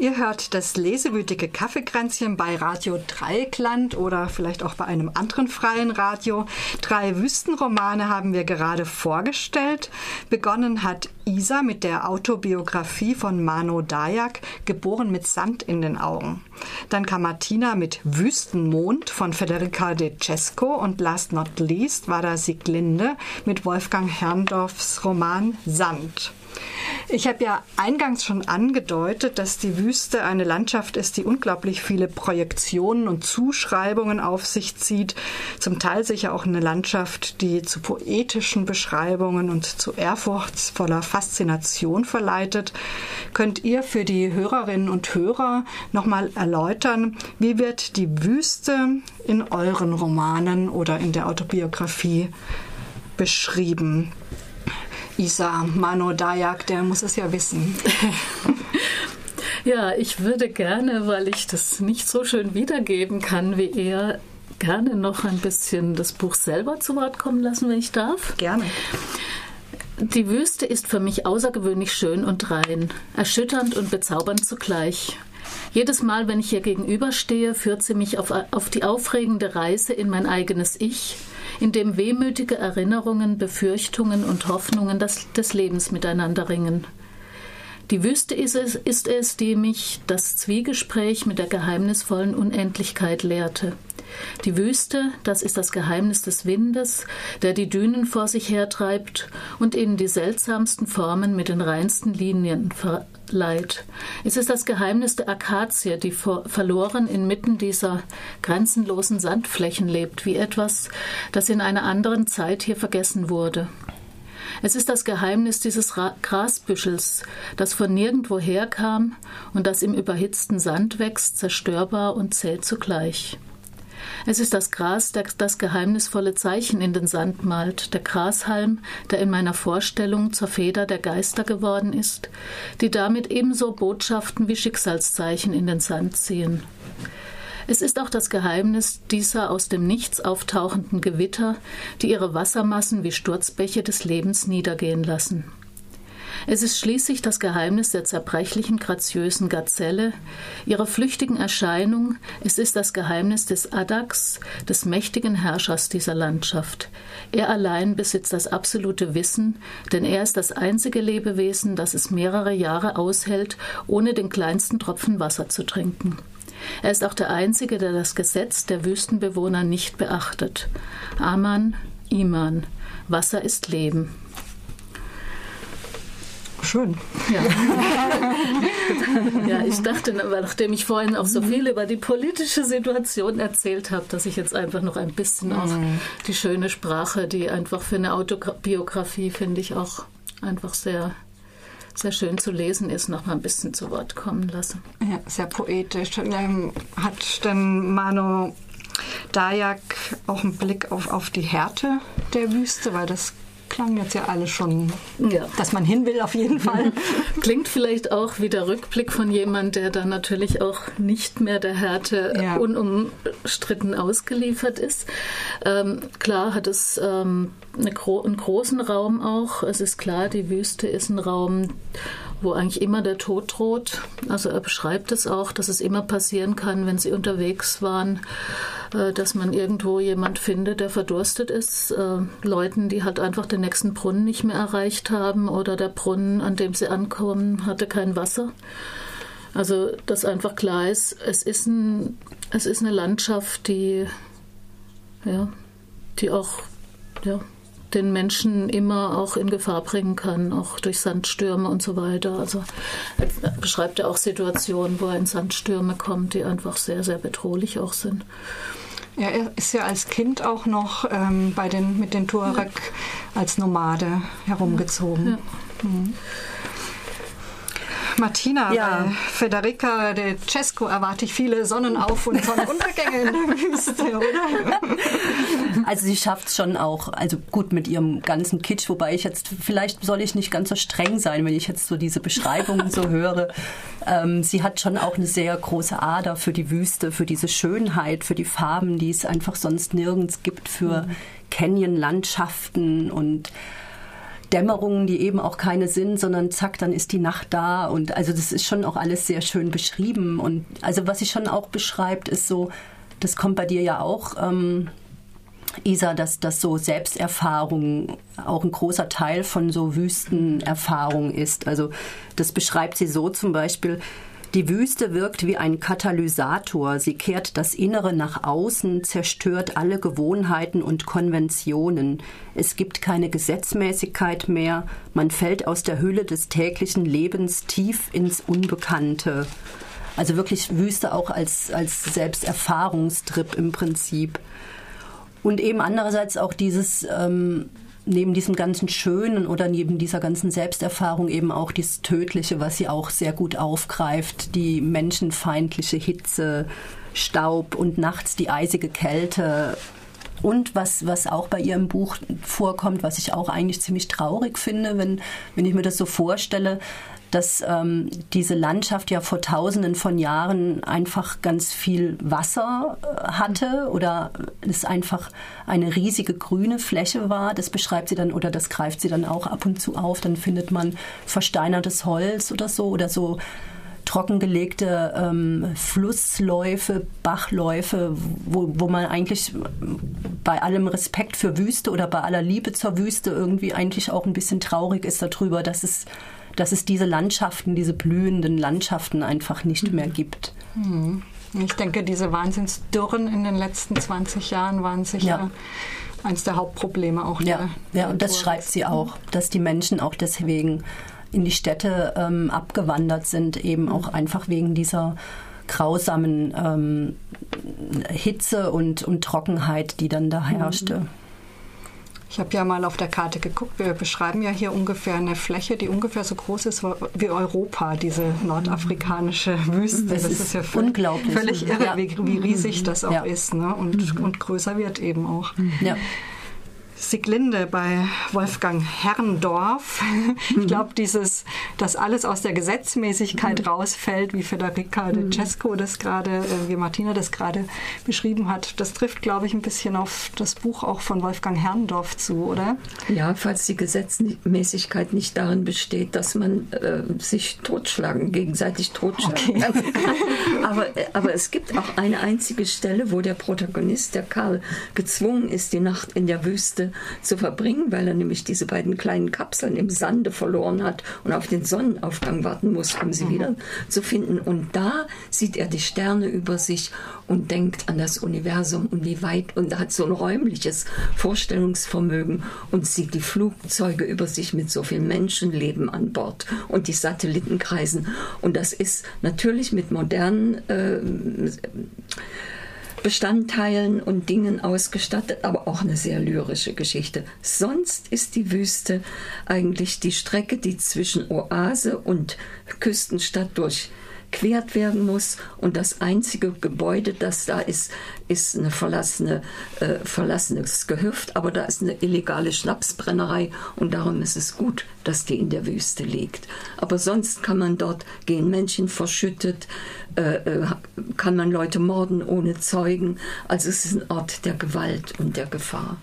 Ihr hört das lesewütige Kaffeekränzchen bei Radio Dreieckland oder vielleicht auch bei einem anderen freien Radio. Drei Wüstenromane haben wir gerade vorgestellt. Begonnen hat Isa mit der Autobiografie von Mano Dayak, geboren mit Sand in den Augen. Dann kam Martina mit Wüstenmond von Federica de Cesco und last not least war da Sieglinde mit Wolfgang Herrndorfs Roman Sand. Ich habe ja eingangs schon angedeutet, dass die Wüste eine Landschaft ist, die unglaublich viele Projektionen und Zuschreibungen auf sich zieht. Zum Teil sicher auch eine Landschaft, die zu poetischen Beschreibungen und zu ehrfurchtsvoller Faszination verleitet. Könnt ihr für die Hörerinnen und Hörer nochmal erläutern, wie wird die Wüste in euren Romanen oder in der Autobiografie beschrieben? Isa Mano Dayak, der muss es ja wissen. Ja, ich würde gerne, weil ich das nicht so schön wiedergeben kann wie er, gerne noch ein bisschen das Buch selber zu Wort kommen lassen, wenn ich darf. Gerne. Die Wüste ist für mich außergewöhnlich schön und rein, erschütternd und bezaubernd zugleich. Jedes Mal, wenn ich ihr gegenüberstehe, führt sie mich auf, auf die aufregende Reise in mein eigenes Ich, in dem wehmütige Erinnerungen, Befürchtungen und Hoffnungen das, des Lebens miteinander ringen. Die Wüste ist es, ist es, die mich das Zwiegespräch mit der geheimnisvollen Unendlichkeit lehrte. Die Wüste, das ist das Geheimnis des Windes, der die Dünen vor sich hertreibt und ihnen die seltsamsten Formen mit den reinsten Linien verleiht. Es ist das Geheimnis der Akazie, die verloren inmitten dieser grenzenlosen Sandflächen lebt, wie etwas, das in einer anderen Zeit hier vergessen wurde. Es ist das Geheimnis dieses Grasbüschels, das von nirgendwo herkam und das im überhitzten Sand wächst, zerstörbar und zäh zugleich. Es ist das Gras, das das geheimnisvolle Zeichen in den Sand malt, der Grashalm, der in meiner Vorstellung zur Feder der Geister geworden ist, die damit ebenso Botschaften wie Schicksalszeichen in den Sand ziehen. Es ist auch das Geheimnis dieser aus dem Nichts auftauchenden Gewitter, die ihre Wassermassen wie Sturzbäche des Lebens niedergehen lassen. Es ist schließlich das Geheimnis der zerbrechlichen, graziösen Gazelle, ihrer flüchtigen Erscheinung, es ist das Geheimnis des Adax, des mächtigen Herrschers dieser Landschaft. Er allein besitzt das absolute Wissen, denn er ist das einzige Lebewesen, das es mehrere Jahre aushält, ohne den kleinsten Tropfen Wasser zu trinken. Er ist auch der Einzige, der das Gesetz der Wüstenbewohner nicht beachtet. Aman, Iman. Wasser ist Leben. Schön. Ja. ja, ich dachte, nachdem ich vorhin auch so viel über die politische Situation erzählt habe, dass ich jetzt einfach noch ein bisschen auch mhm. die schöne Sprache, die einfach für eine Autobiografie, finde ich, auch einfach sehr sehr schön zu lesen ist, noch mal ein bisschen zu Wort kommen lasse. Ja, sehr poetisch. Hat denn Mano Dayak auch einen Blick auf, auf die Härte der Wüste, weil das klang jetzt ja alles schon, ja. dass man hin will auf jeden Fall. Klingt vielleicht auch wie der Rückblick von jemand, der dann natürlich auch nicht mehr der Härte ja. unumstritten ausgeliefert ist. Ähm, klar hat es ähm, eine gro einen großen Raum auch. Es ist klar, die Wüste ist ein Raum, wo eigentlich immer der Tod droht. Also er beschreibt es auch, dass es immer passieren kann, wenn sie unterwegs waren, äh, dass man irgendwo jemand findet, der verdurstet ist. Äh, Leuten, die halt einfach den nächsten Brunnen nicht mehr erreicht haben oder der Brunnen, an dem sie ankommen, hatte kein Wasser. Also, dass einfach klar ist, es ist, ein, es ist eine Landschaft, die, ja, die auch ja, den Menschen immer auch in Gefahr bringen kann, auch durch Sandstürme und so weiter. Also er beschreibt er auch Situationen, wo er in Sandstürme kommt, die einfach sehr, sehr bedrohlich auch sind. Ja, er ist ja als Kind auch noch ähm, bei den, mit den Tuareg ja. als Nomade herumgezogen. Ja. Mhm. Martina, ja. bei Federica de Cesco erwarte ich viele Sonnenauf- und Sonnenuntergänge in der Wüste, oder? Also sie schafft es schon auch, also gut mit ihrem ganzen Kitsch, wobei ich jetzt, vielleicht soll ich nicht ganz so streng sein, wenn ich jetzt so diese Beschreibungen so höre. Ähm, sie hat schon auch eine sehr große Ader für die Wüste, für diese Schönheit, für die Farben, die es einfach sonst nirgends gibt, für mhm. Canyon-Landschaften und Dämmerungen, die eben auch keine sind, sondern zack, dann ist die Nacht da. Und also das ist schon auch alles sehr schön beschrieben. Und also was sie schon auch beschreibt, ist so, das kommt bei dir ja auch. Ähm, Isa, dass das so Selbsterfahrung auch ein großer Teil von so Wüstenerfahrung ist. Also das beschreibt sie so zum Beispiel, die Wüste wirkt wie ein Katalysator. Sie kehrt das Innere nach außen, zerstört alle Gewohnheiten und Konventionen. Es gibt keine Gesetzmäßigkeit mehr. Man fällt aus der Hülle des täglichen Lebens tief ins Unbekannte. Also wirklich Wüste auch als, als Selbsterfahrungstrip im Prinzip. Und eben andererseits auch dieses, ähm, neben diesem ganzen Schönen oder neben dieser ganzen Selbsterfahrung eben auch das Tödliche, was sie auch sehr gut aufgreift, die menschenfeindliche Hitze, Staub und nachts die eisige Kälte. Und was, was auch bei ihrem Buch vorkommt, was ich auch eigentlich ziemlich traurig finde, wenn, wenn ich mir das so vorstelle, dass ähm, diese Landschaft ja vor tausenden von Jahren einfach ganz viel Wasser äh, hatte oder es einfach eine riesige grüne Fläche war. Das beschreibt sie dann oder das greift sie dann auch ab und zu auf. Dann findet man versteinertes Holz oder so oder so trockengelegte ähm, Flussläufe, Bachläufe, wo, wo man eigentlich bei allem Respekt für Wüste oder bei aller Liebe zur Wüste irgendwie eigentlich auch ein bisschen traurig ist darüber, dass es dass es diese Landschaften, diese blühenden Landschaften einfach nicht mehr gibt. Mhm. Ich denke, diese Wahnsinnsdürren in den letzten 20 Jahren waren sicher ja. eines der Hauptprobleme auch. Ja, der, ja und das schreibt sie auch, dass die Menschen auch deswegen in die Städte ähm, abgewandert sind, eben mhm. auch einfach wegen dieser grausamen ähm, Hitze und, und Trockenheit, die dann da herrschte. Mhm. Ich habe ja mal auf der Karte geguckt. Wir beschreiben ja hier ungefähr eine Fläche, die ungefähr so groß ist wie Europa, diese nordafrikanische Wüste. Das, das ist, ist, ja völlig, unglaublich. völlig irre, ja. wie, wie, riesig das auch ja. ist. Ne? Und, mhm. und größer wird eben auch. Ja. Sieglinde bei Wolfgang Herrndorf. Ich mhm. glaube, dieses, dass alles aus der Gesetzmäßigkeit mhm. rausfällt, wie Federica de mhm. Cesco das gerade, äh, wie Martina das gerade beschrieben hat, das trifft, glaube ich, ein bisschen auf das Buch auch von Wolfgang Herrndorf zu, oder? Ja, falls die Gesetzmäßigkeit nicht darin besteht, dass man äh, sich totschlagen, gegenseitig totschlagen okay. kann. aber, aber es gibt auch eine einzige Stelle, wo der Protagonist, der Karl, gezwungen ist, die Nacht in der Wüste zu verbringen, weil er nämlich diese beiden kleinen Kapseln im Sande verloren hat und auf den Sonnenaufgang warten muss, um sie mhm. wieder zu finden. Und da sieht er die Sterne über sich und denkt an das Universum und wie weit und hat so ein räumliches Vorstellungsvermögen und sieht die Flugzeuge über sich mit so viel Menschenleben an Bord und die Satelliten kreisen. Und das ist natürlich mit modernen äh, Bestandteilen und Dingen ausgestattet, aber auch eine sehr lyrische Geschichte. Sonst ist die Wüste eigentlich die Strecke, die zwischen Oase und Küstenstadt durch quert werden muss. Und das einzige Gebäude, das da ist, ist eine verlassene, äh, verlassenes Gehöft. Aber da ist eine illegale Schnapsbrennerei und darum ist es gut, dass die in der Wüste liegt. Aber sonst kann man dort gehen Menschen verschüttet, äh, äh, kann man Leute morden ohne Zeugen. Also es ist ein Ort der Gewalt und der Gefahr.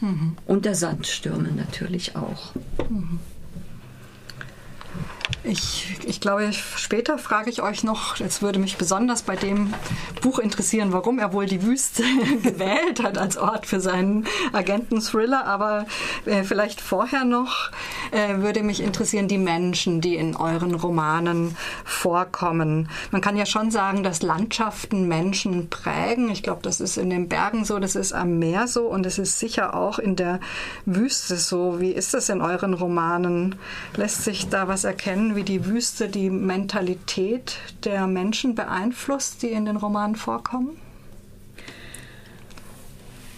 Mhm. Und der Sandstürme natürlich auch. Mhm. Ich, ich glaube, später frage ich euch noch, es würde mich besonders bei dem Buch interessieren, warum er wohl die Wüste gewählt hat als Ort für seinen Agenten-Thriller. Aber äh, vielleicht vorher noch äh, würde mich interessieren die Menschen, die in euren Romanen vorkommen. Man kann ja schon sagen, dass Landschaften Menschen prägen. Ich glaube, das ist in den Bergen so, das ist am Meer so und es ist sicher auch in der Wüste so. Wie ist das in euren Romanen? Lässt sich da was erkennen? Wie die Wüste die Mentalität der Menschen beeinflusst, die in den Romanen vorkommen?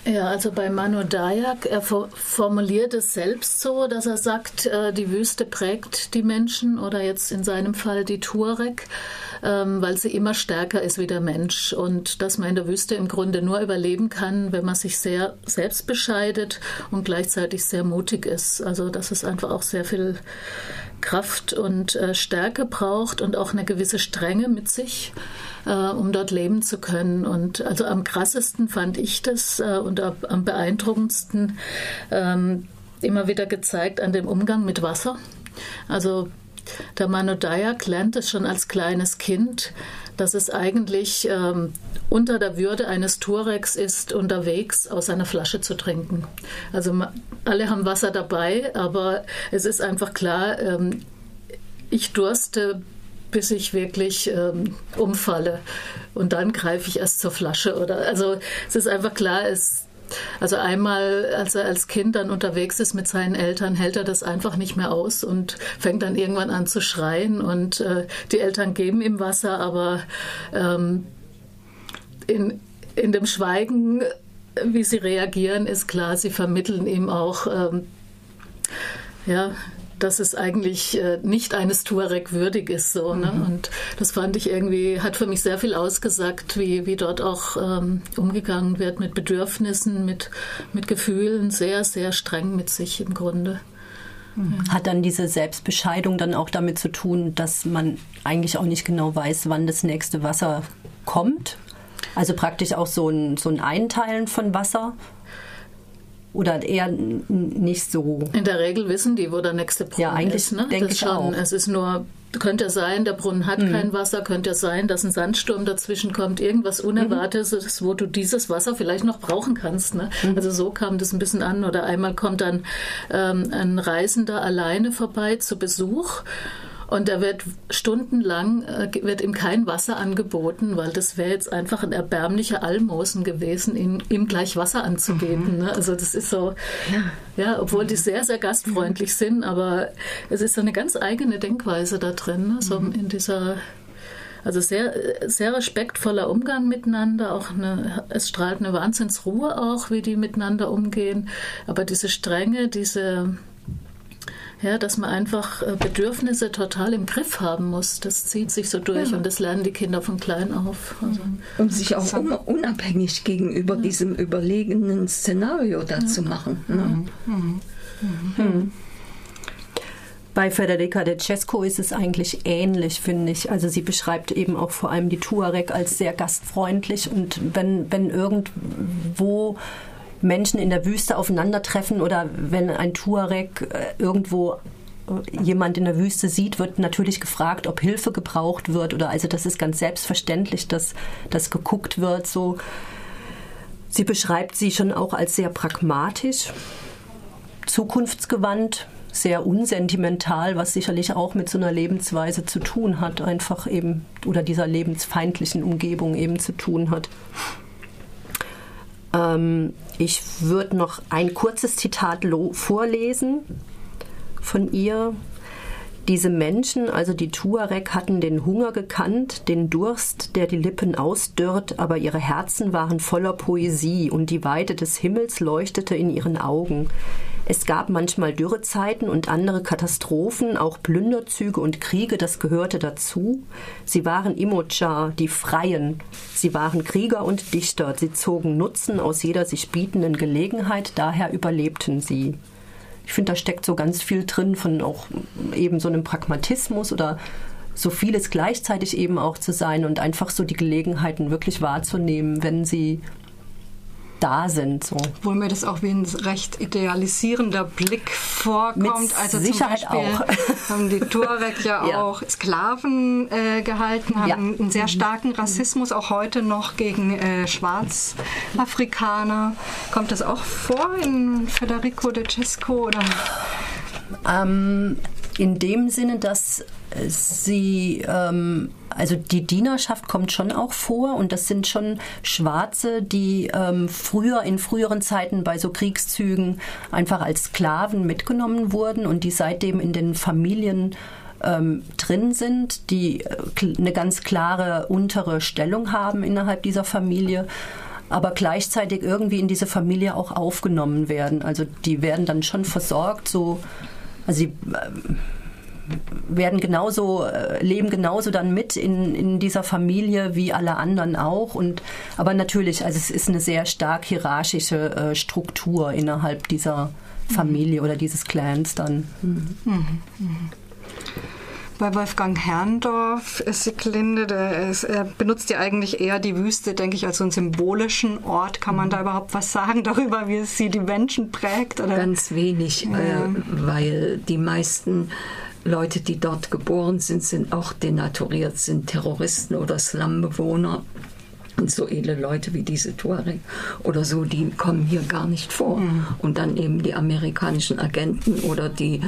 Ja, also bei Manu Dayak, er formuliert es selbst so, dass er sagt, äh, die Wüste prägt die Menschen oder jetzt in seinem Fall die Tuareg, ähm, weil sie immer stärker ist wie der Mensch und dass man in der Wüste im Grunde nur überleben kann, wenn man sich sehr selbst bescheidet und gleichzeitig sehr mutig ist. Also dass es einfach auch sehr viel Kraft und äh, Stärke braucht und auch eine gewisse Strenge mit sich, äh, um dort leben zu können. Und also am krassesten fand ich das äh, und am beeindruckendsten, ähm, immer wieder gezeigt an dem Umgang mit Wasser. Also der Manu Dayak lernt es schon als kleines Kind, dass es eigentlich ähm, unter der Würde eines Tuaregs ist, unterwegs aus einer Flasche zu trinken. Also alle haben Wasser dabei, aber es ist einfach klar, ähm, ich durste, bis ich wirklich ähm, umfalle. Und dann greife ich erst zur Flasche. Oder also es ist einfach klar, es also einmal, als er als Kind dann unterwegs ist mit seinen Eltern, hält er das einfach nicht mehr aus und fängt dann irgendwann an zu schreien. Und äh, die Eltern geben ihm Wasser, aber ähm, in, in dem Schweigen, wie sie reagieren, ist klar, sie vermitteln ihm auch, ähm, ja, dass es eigentlich äh, nicht eines Tuareg würdig ist. So, ne? mhm. Und das fand ich irgendwie, hat für mich sehr viel ausgesagt, wie, wie dort auch ähm, umgegangen wird mit Bedürfnissen, mit, mit Gefühlen, sehr, sehr streng mit sich im Grunde. Mhm. Hat dann diese Selbstbescheidung dann auch damit zu tun, dass man eigentlich auch nicht genau weiß, wann das nächste Wasser kommt? Also praktisch auch so ein, so ein Einteilen von Wasser oder eher nicht so? In der Regel wissen die, wo der nächste Brunnen ja, eigentlich ist. Ne? Denke ich schon. Auch. Es ist nur könnte sein, der Brunnen hat mhm. kein Wasser, könnte sein, dass ein Sandsturm dazwischen kommt, irgendwas Unerwartetes, mhm. wo du dieses Wasser vielleicht noch brauchen kannst. Ne? Mhm. Also so kam das ein bisschen an. Oder einmal kommt dann ähm, ein Reisender alleine vorbei zu Besuch und da wird stundenlang äh, wird ihm kein Wasser angeboten, weil das wäre jetzt einfach ein erbärmlicher Almosen gewesen, ihm, ihm gleich Wasser anzugeben. Mhm. Ne? Also das ist so, ja. ja, obwohl die sehr, sehr gastfreundlich sind, aber es ist so eine ganz eigene Denkweise da drin, ne? so mhm. in dieser also sehr, sehr respektvoller Umgang miteinander, auch eine, es strahlt eine Wahnsinnsruhe auch, wie die miteinander umgehen. Aber diese Strenge, diese, ja, dass man einfach äh, Bedürfnisse total im Griff haben muss. Das zieht sich so durch ja. und das lernen die Kinder von klein auf. Also, und sich auch unabhängig gegenüber ja. diesem überlegenen Szenario da ja. zu machen. Ne? Mhm. Mhm. Mhm. Bei Federica de Cesco ist es eigentlich ähnlich, finde ich. Also sie beschreibt eben auch vor allem die Tuareg als sehr gastfreundlich und wenn, wenn irgendwo Menschen in der Wüste aufeinandertreffen oder wenn ein Tuareg äh, irgendwo äh, jemand in der Wüste sieht, wird natürlich gefragt, ob Hilfe gebraucht wird oder also das ist ganz selbstverständlich, dass das geguckt wird. So, sie beschreibt sie schon auch als sehr pragmatisch, zukunftsgewandt, sehr unsentimental, was sicherlich auch mit so einer Lebensweise zu tun hat, einfach eben oder dieser lebensfeindlichen Umgebung eben zu tun hat. Ähm, ich würde noch ein kurzes Zitat vorlesen von ihr. Diese Menschen, also die Tuareg, hatten den Hunger gekannt, den Durst, der die Lippen ausdörrt, aber ihre Herzen waren voller Poesie und die Weite des Himmels leuchtete in ihren Augen. Es gab manchmal Dürrezeiten und andere Katastrophen, auch Plünderzüge und Kriege, das gehörte dazu. Sie waren Imocha, die Freien. Sie waren Krieger und Dichter. Sie zogen Nutzen aus jeder sich bietenden Gelegenheit, daher überlebten sie. Ich finde, da steckt so ganz viel drin von auch eben so einem Pragmatismus oder so vieles gleichzeitig eben auch zu sein und einfach so die Gelegenheiten wirklich wahrzunehmen, wenn sie da sind. So. Wo mir das auch wie ein recht idealisierender Blick vorkommt. Mit also Sicherheit zum Beispiel auch. haben die Tuareg ja, ja, auch Sklaven äh, gehalten, haben ja. einen sehr starken Rassismus auch heute noch gegen äh, Schwarzafrikaner. Kommt das auch vor in Federico de Cesco oder? Ähm, in dem Sinne, dass sie, ähm, also die Dienerschaft kommt schon auch vor und das sind schon Schwarze, die ähm, früher in früheren Zeiten bei so Kriegszügen einfach als Sklaven mitgenommen wurden und die seitdem in den Familien ähm, drin sind, die äh, eine ganz klare untere Stellung haben innerhalb dieser Familie aber gleichzeitig irgendwie in diese Familie auch aufgenommen werden. Also die werden dann schon versorgt, so also sie ähm, werden genauso, äh, leben genauso dann mit in, in dieser Familie wie alle anderen auch. Und, aber natürlich, also es ist eine sehr stark hierarchische äh, Struktur innerhalb dieser Familie mhm. oder dieses Clans dann. Mhm. Mhm. Bei Wolfgang Herrndorf ist der ist, er benutzt ja eigentlich eher die Wüste, denke ich, als so einen symbolischen Ort. Kann man da überhaupt was sagen darüber, wie es sie die Menschen prägt? Oder? Ganz wenig, ja. äh, weil die meisten Leute, die dort geboren sind, sind auch denaturiert, sind Terroristen oder Slumbewohner. Und so edle Leute wie diese Tuareg oder so, die kommen hier gar nicht vor. Mhm. Und dann eben die amerikanischen Agenten oder die,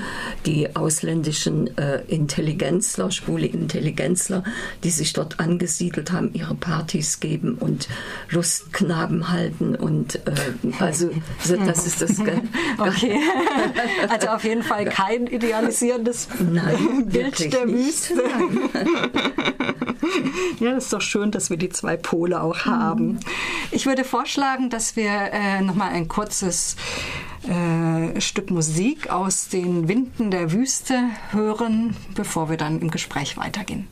die ausländischen äh, Intelligenzler, schwule Intelligenzler, die sich dort angesiedelt haben, ihre Partys geben und Lustknaben halten. Und äh, also das ist das. okay. Also auf jeden Fall kein idealisierendes Nein, Bild der Wüste. ja, das ist doch schön, dass wir die zwei Pole auch haben. Ich würde vorschlagen, dass wir äh, nochmal ein kurzes äh, Stück Musik aus den Winden der Wüste hören, bevor wir dann im Gespräch weitergehen.